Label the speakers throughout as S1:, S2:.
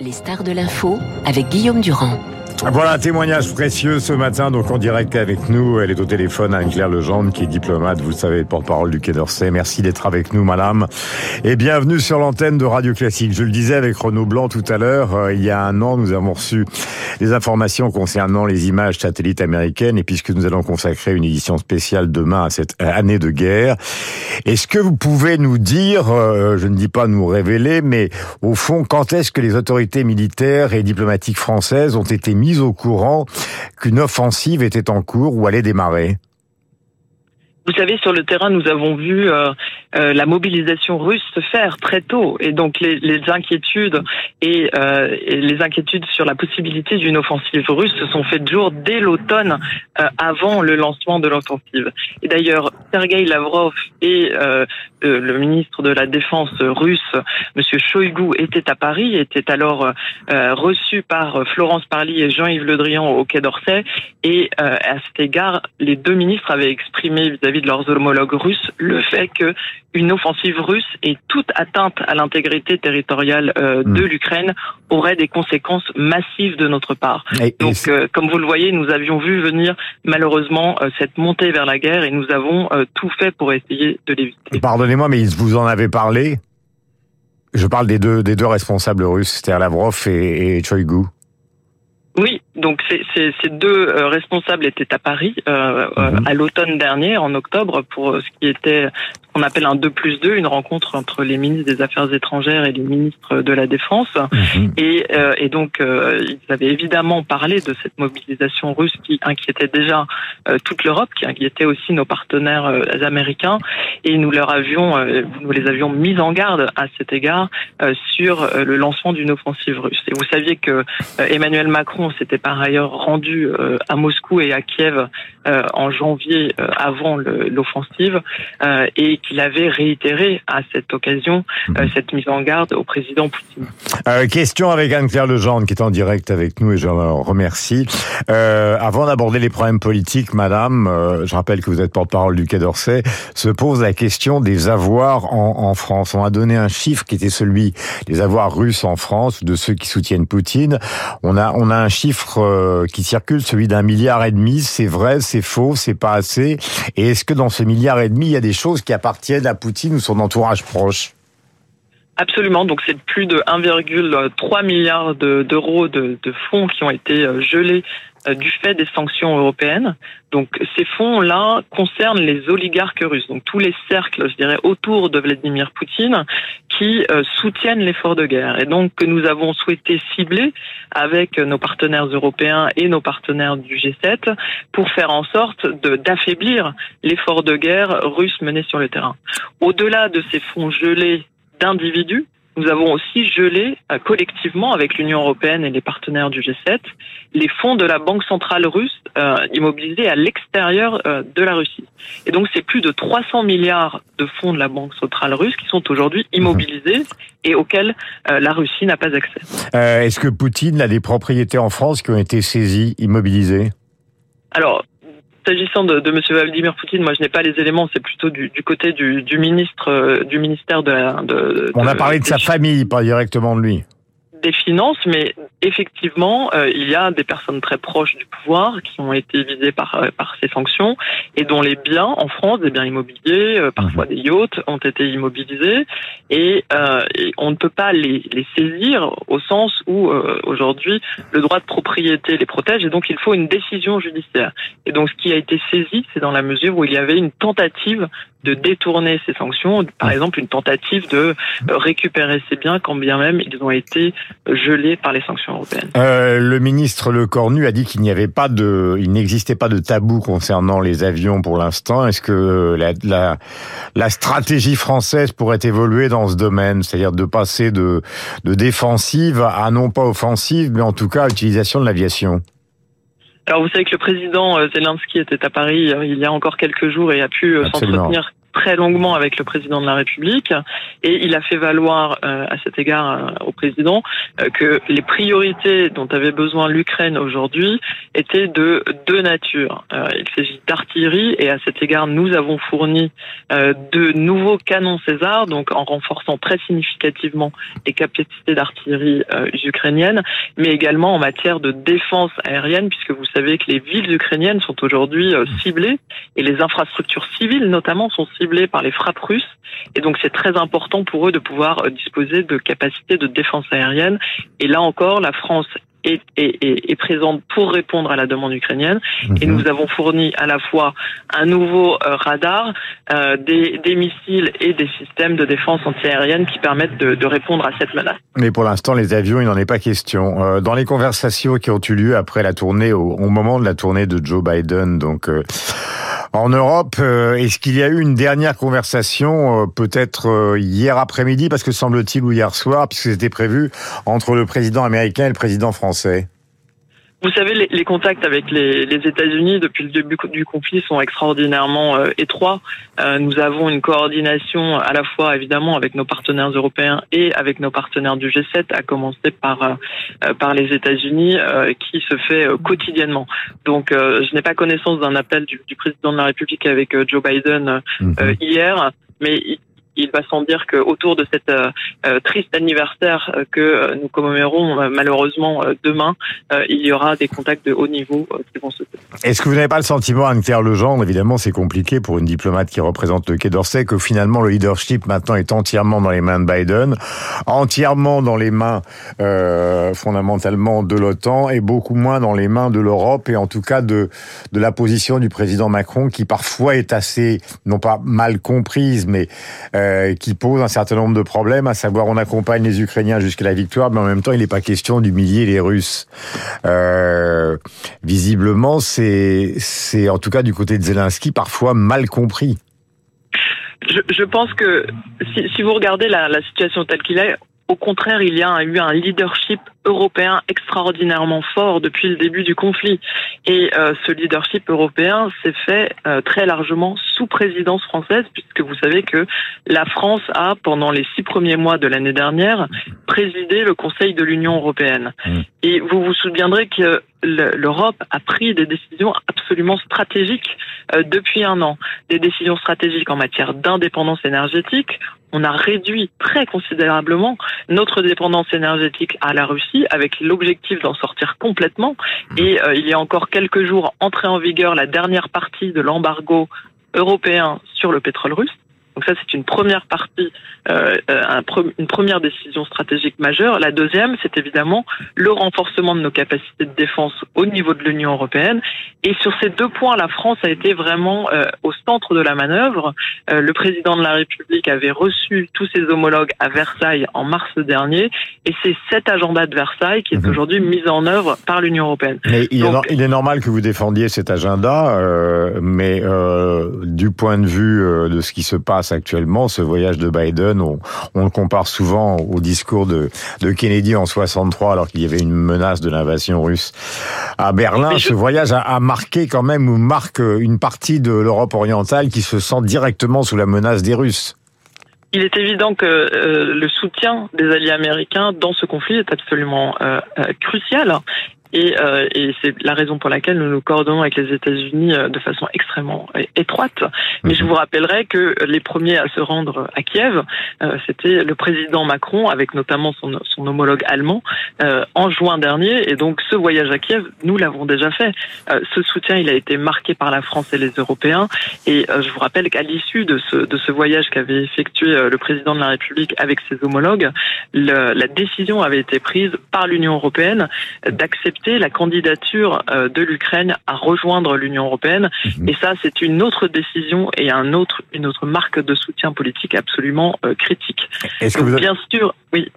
S1: Les stars de l'info avec Guillaume Durand.
S2: Voilà un témoignage précieux ce matin, donc en direct avec nous. Elle est au téléphone, Anne-Claire Legendre, qui est diplomate, vous le savez, porte-parole du Quai d'Orsay. Merci d'être avec nous, madame. Et bienvenue sur l'antenne de Radio Classique. Je le disais avec Renaud Blanc tout à l'heure, euh, il y a un an, nous avons reçu des informations concernant les images satellites américaines, et puisque nous allons consacrer une édition spéciale demain à cette année de guerre, est-ce que vous pouvez nous dire, euh, je ne dis pas nous révéler, mais au fond, quand est-ce que les autorités militaires et diplomatiques françaises ont été mises au courant qu'une offensive était en cours ou allait démarrer
S3: vous savez, sur le terrain, nous avons vu euh, euh, la mobilisation russe se faire très tôt, et donc les, les inquiétudes et, euh, les inquiétudes sur la possibilité d'une offensive russe se sont faites jour dès l'automne, euh, avant le lancement de l'offensive. Et d'ailleurs, Sergei Lavrov et euh, le ministre de la Défense russe, Monsieur Shoigu, étaient à Paris, étaient alors reçus par Florence Parly et Jean-Yves Le Drian au Quai d'Orsay, et à cet égard, les deux ministres avaient exprimé vis-à-vis de leurs homologues russes le fait que une offensive russe et toute atteinte à l'intégrité territoriale euh, de hmm. l'Ukraine aurait des conséquences massives de notre part. Donc, euh, comme vous le voyez, nous avions vu venir malheureusement euh, cette montée vers la guerre et nous avons tout fait pour essayer de l'éviter.
S2: Pardonnez-moi, mais vous en avez parlé? Je parle des deux, des deux responsables russes, c'est-à-dire Lavrov et, et Choigu.
S3: Oui, donc ces, deux euh, responsables étaient à Paris euh, euh, mhm. à l'automne dernier, en octobre, pour ce qui était qu'on appelle un 2 plus 2, une rencontre entre les ministres des Affaires étrangères et les ministres de la Défense. Mhm. Et, et, donc, ils avaient évidemment parlé de cette mobilisation russe qui inquiétait déjà toute l'Europe, qui inquiétait aussi nos partenaires américains. Et nous leur avions, nous les avions mis en garde à cet égard sur le lancement d'une offensive russe. Et vous saviez que Emmanuel Macron s'était par ailleurs rendu euh, à Moscou et à Kiev euh, en janvier euh, avant l'offensive et qu'il avait réitéré à cette occasion mhm. cette mise en garde au président Poutine.
S2: question avec Anne-Claire Legendre qui est en direct avec nous et je la remercie. avant d'aborder les problèmes politiques, Madame, je rappelle que vous êtes porte-parole du Quai d'Orsay, se pose la question des avoirs en, en France. On a donné un chiffre qui était celui des avoirs russes en France, de ceux qui soutiennent Poutine. On a on a un chiffre euh, qui circule, celui d'un milliard et demi. C'est vrai, c'est faux, c'est pas assez. Et est-ce que dans ce milliard et demi, il y a des choses qui à Poutine ou son entourage proche
S3: Absolument. Donc c'est plus de 1,3 milliard d'euros de, fonds qui ont été euh, gelés du fait des sanctions européennes. Donc ces fonds-là concernent les oligarques russes, donc tous les cercles, je dirais, autour de Vladimir Poutine qui euh, soutiennent l'effort de guerre. Et donc que nous avons souhaité cibler avec nos partenaires européens et nos partenaires du G7 pour faire en sorte d'affaiblir l'effort de guerre russe mené sur le terrain. Au-delà de ces fonds gelés d'individus, nous avons aussi gelé euh, collectivement avec l'Union européenne et les partenaires du G7 les fonds de la Banque centrale russe euh, immobilisés à l'extérieur euh, de la Russie. Et donc c'est plus de 300 milliards de fonds de la Banque centrale russe qui sont aujourd'hui immobilisés et auxquels la Russie n'a pas accès.
S2: Est-ce que Poutine a des propriétés en France qui ont été saisies, immobilisées?
S3: Alors, S'agissant de, de M. Vladimir Poutine, moi je n'ai pas les éléments, c'est plutôt du, du, côté du, du ministre euh, du ministère de la. De,
S2: On a parlé de sa famille, pas directement de lui
S3: des finances, mais effectivement, euh, il y a des personnes très proches du pouvoir qui ont été visées par, euh, par ces sanctions et dont les biens en France, des biens immobiliers, euh, parfois mhm. des yachts, ont été immobilisés et, et, on ne peut pas les, les saisir au sens où aujourd'hui le droit de propriété les protège et donc il faut une décision judiciaire. Et donc ce qui a été saisi, c'est dans la mesure où il y avait une tentative de détourner ces sanctions, par exemple une tentative de récupérer ces biens quand bien même ils ont été gelés par les sanctions européennes.
S2: Euh, le ministre Le Cornu a dit qu'il n'y avait pas de, il n'existait pas de tabou concernant les avions pour l'instant. Est-ce que la, la, la, stratégie française pourrait évoluer dans ce domaine, c'est-à-dire de passer de, de défensive à non pas offensive, mais en tout cas à utilisation de l'aviation?
S3: Alors vous savez que le président euh, Zelensky était à Paris euh, il y a encore quelques jours et a pu euh, s'entretenir très longuement avec le président de la République et il a fait valoir à cet égard au président que les priorités dont avait besoin l'Ukraine aujourd'hui étaient de deux natures. il s'agit d'artillerie et à cet égard nous avons fourni de nouveaux canons César, donc en renforçant très significativement les capacités d'artillerie ukrainiennes, mais également en matière de défense aérienne, puisque vous savez que les villes ukrainiennes sont aujourd'hui euh, ciblées et les infrastructures civiles notamment sont ciblées par les frappes russes. Et donc c'est très important pour eux de pouvoir euh, disposer de capacités de défense aérienne. Et là encore, la France est, est, est, présente pour répondre à la demande ukrainienne. Et mhm. nous avons fourni à la fois un nouveau euh, radar, euh, des, des, missiles et des systèmes de défense antiaérienne qui permettent de, de, répondre à cette menace.
S2: Mais pour l'instant, les avions, il n'en est pas question. Euh, dans les conversations qui ont eu lieu après la tournée, au, au moment de la tournée de Joe Biden, donc en Europe, est-ce qu'il y a eu une dernière conversation, peut-être hier après-midi, parce que semble-t-il, ou hier soir, puisque c'était prévu, entre le président américain et le président français
S3: vous savez, les, contacts avec les, États-Unis depuis le début du conflit sont extraordinairement euh, étroits. Euh, nous avons une coordination à la fois évidemment avec nos partenaires européens et avec nos partenaires du G7, à commencer par euh, par les États-Unis, qui se fait quotidiennement. Donc, je n'ai pas connaissance d'un appel du, président de la République avec Joe Biden mhm. hier, mais il va sans dire qu'autour de cet euh, euh, triste anniversaire euh, que nous commemorons malheureusement demain, il y aura des contacts de haut niveau qui vont se
S2: Est-ce que vous n'avez pas le sentiment, Anne-Claire Legendre, évidemment c'est compliqué pour une diplomate qui représente le Quai d'Orsay, que finalement le leadership maintenant est entièrement dans les mains de Biden, entièrement dans les mains fondamentalement de l'OTAN et beaucoup moins dans les mains de l'Europe et en tout cas de, de la position du président Macron qui parfois est assez, non pas mal comprise, mais qui pose un certain nombre de problèmes, à savoir on accompagne les Ukrainiens jusqu'à la victoire, mais en même temps il n'est pas question d'humilier les Russes. Euh, visiblement, c'est en tout cas du côté de Zelensky parfois mal compris.
S3: Je, pense que si, si vous regardez la, la situation telle qu'il est, au contraire, il y a eu un leadership européen extraordinairement fort depuis le début du conflit. Et euh, ce leadership européen s'est fait euh, très largement sous présidence française, puisque vous savez que la France a, pendant les six premiers mois de l'année dernière, présidé le Conseil de l'Union européenne. Mmh. Et vous vous souviendrez que l'Europe a pris des décisions absolument stratégiques euh, depuis un an. Des décisions stratégiques en matière d'indépendance énergétique. On a réduit très considérablement notre dépendance énergétique à la Russie avec l'objectif d'en sortir complètement. Et euh, il y a encore quelques jours, entrée en vigueur la dernière partie de l'embargo européen sur le pétrole russe. Donc ça, c'est une première partie, euh, un, une première décision stratégique majeure. La deuxième, c'est évidemment le renforcement de nos capacités de défense au niveau de l'Union européenne. Et sur ces deux points, la France a été vraiment euh, au centre de la manœuvre. Euh, le président de la République avait reçu tous ses homologues à Versailles en mars dernier, et c'est cet agenda de Versailles qui est mhm. aujourd'hui mis en œuvre par l'Union européenne.
S2: Mais il, est, il, est, normal que vous défendiez cet agenda, euh, mais du point de vue de ce qui se passe actuellement, ce voyage de Biden, on, le compare souvent au discours de, Kennedy en 63, alors qu'il y avait une menace de l'invasion russe à Berlin. Ce voyage a, marqué quand même, ou marque une partie de l'Europe orientale qui se sent directement sous la menace des Russes.
S3: Il est évident que euh, le soutien des alliés américains dans ce conflit est absolument euh, euh, crucial et, euh, et c'est la raison pour laquelle nous nous coordonnons avec les États-Unis euh, de façon extrêmement étroite. Mais je mhm. vous rappellerai que les premiers à se rendre à Kiev, euh, c'était le président Macron, avec notamment son, son homologue allemand, en juin dernier. Et donc ce voyage à Kiev, nous l'avons déjà fait. ce soutien, il a été marqué par la France et les Européens. Et je vous rappelle qu'à l'issue de ce, de ce voyage qu'avait effectué le président de la République avec ses homologues, le, la décision avait été prise par l'Union européenne d'accepter la candidature euh, de l'Ukraine à rejoindre l'Union européenne. Mhm. Et ça, c'est une autre décision et un autre, une autre marque de soutien politique absolument euh, critique. Est-ce que vous bien sûr, oui,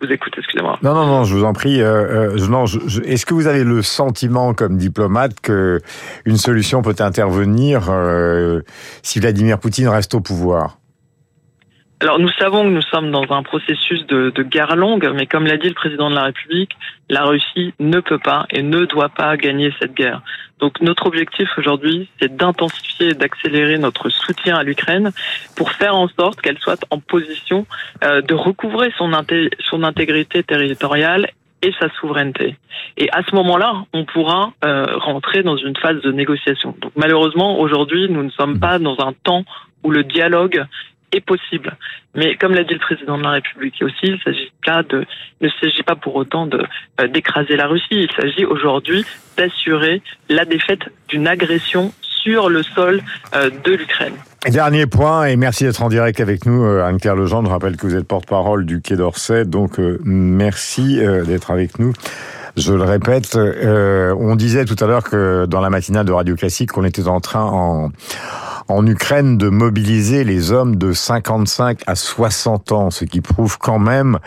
S3: vous écoutez, excusez-moi.
S2: Non, non, non, je vous en prie. Euh, non, est-ce que vous avez le sentiment, comme diplomate, que une solution peut intervenir si Vladimir Poutine reste au pouvoir?
S3: Alors nous savons que nous sommes dans un processus de, de guerre longue, mais comme l'a dit le président de la République, la Russie ne peut pas et ne doit pas gagner cette guerre. Donc notre objectif aujourd'hui, c'est d'intensifier et d'accélérer notre soutien à l'Ukraine pour faire en sorte qu'elle soit en position euh, de recouvrer son, intégrité territoriale et sa souveraineté. Et à ce moment-là, on pourra euh, rentrer dans une phase de négociation. Donc malheureusement, aujourd'hui, nous ne sommes pas dans un temps où le dialogue est possible. Mais comme l'a dit le président de la République aussi, il s'agit pas de, ne s'agit pas pour autant de euh, d'écraser la Russie. Il s'agit aujourd'hui d'assurer la défaite d'une agression sur le sol euh, de l'Ukraine.
S2: Dernier point, et merci d'être en direct avec nous, euh, Anne-Claire Legendre. Je rappelle que vous êtes porte-parole du Quai d'Orsay, donc merci d'être avec nous. Je le répète, on disait tout à l'heure que dans la matinale de Radio Classique, qu'on était en train en en Ukraine de mobiliser les hommes de 55 à 60 ans, ce qui prouve quand même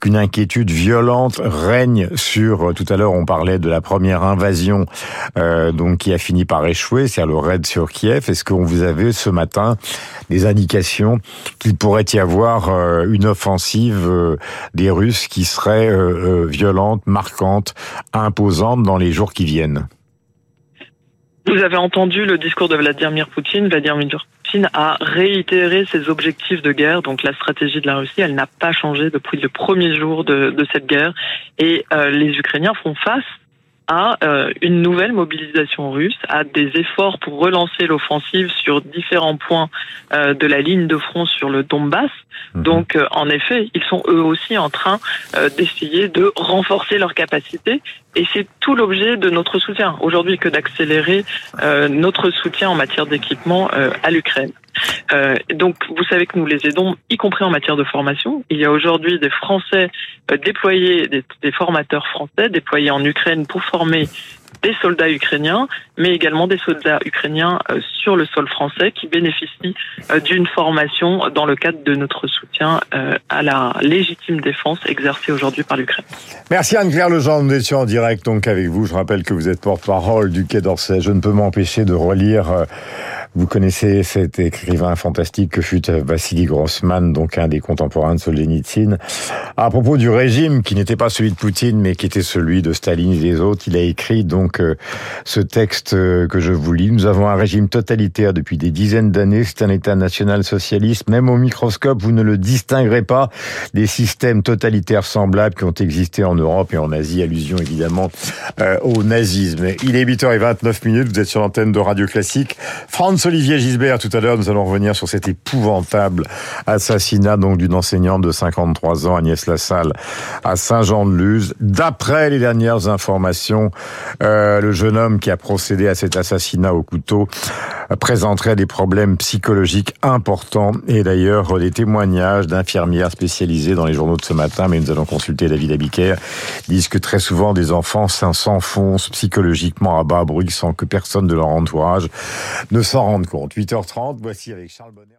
S2: qu'une inquiétude violente règne sur. Tout à l'heure, on parlait de la première invasion, euh, donc qui a fini par échouer, c'est-à-dire le raid sur Kiev. Est-ce qu'on vous avait ce matin des indications qu'il pourrait y avoir euh, une offensive euh, des Russes qui serait euh, violente, marquante, imposante dans les jours qui viennent?
S3: Vous avez entendu le discours de Vladimir Poutine. Vladimir Poutine a réitéré ses objectifs de guerre. Donc la stratégie de la Russie, elle n'a pas changé depuis le premier jour de, cette guerre. Et euh, les Ukrainiens font face à euh, une nouvelle mobilisation russe, à des efforts pour relancer l'offensive sur différents points euh, de la ligne de front sur le Donbass. Mhm. Donc, euh, en effet, ils sont eux aussi en train d'essayer de renforcer leurs capacités. Et c'est tout l'objet de notre soutien aujourd'hui que d'accélérer notre soutien en matière d'équipement à l'Ukraine. Euh, donc, vous savez que nous les aidons, y compris en matière de formation. Il y a aujourd'hui des Français euh, déployés, des, formateurs français déployés en Ukraine pour former des soldats ukrainiens, mais également des soldats ukrainiens euh, sur le sol français qui bénéficient euh, d'une formation dans le cadre de notre soutien à la légitime défense exercée aujourd'hui par l'Ukraine.
S2: Merci Anne-Claire Legendre, nous étions en direct donc avec vous. Je rappelle que vous êtes porte-parole du Quai d'Orsay. Je ne peux m'empêcher de relire vous connaissez cet écrivain fantastique que fut Vassili Grossman, donc un des contemporains de Solzhenitsyn. À propos du régime, qui n'était pas celui de Poutine, mais qui était celui de Staline et des autres, il a écrit donc euh, ce texte euh, que je vous lis. Nous avons un régime totalitaire depuis des dizaines d'années. C'est un État national socialiste. Même au microscope, vous ne le distinguerez pas des systèmes totalitaires semblables qui ont existé en Europe et en Asie. Allusion évidemment euh, au nazisme. Il est 8h29 minutes. Vous êtes sur l'antenne de Radio Classique. France Olivier Gisbert, tout à l'heure, nous allons revenir sur cet épouvantable assassinat donc d'une enseignante de 53 ans, Agnès Lassalle, à Saint-Jean-de-Luz. D'après les dernières informations, euh, le jeune homme qui a procédé à cet assassinat au couteau présenterait des problèmes psychologiques importants et d'ailleurs des témoignages d'infirmières spécialisées dans les journaux de ce matin, mais nous allons consulter David Abiker, disent que très souvent des enfants s'enfoncent psychologiquement à bas bruit sans que personne de leur entourage ne s'en rende compte. 8h30, voici avec Charles Bonner.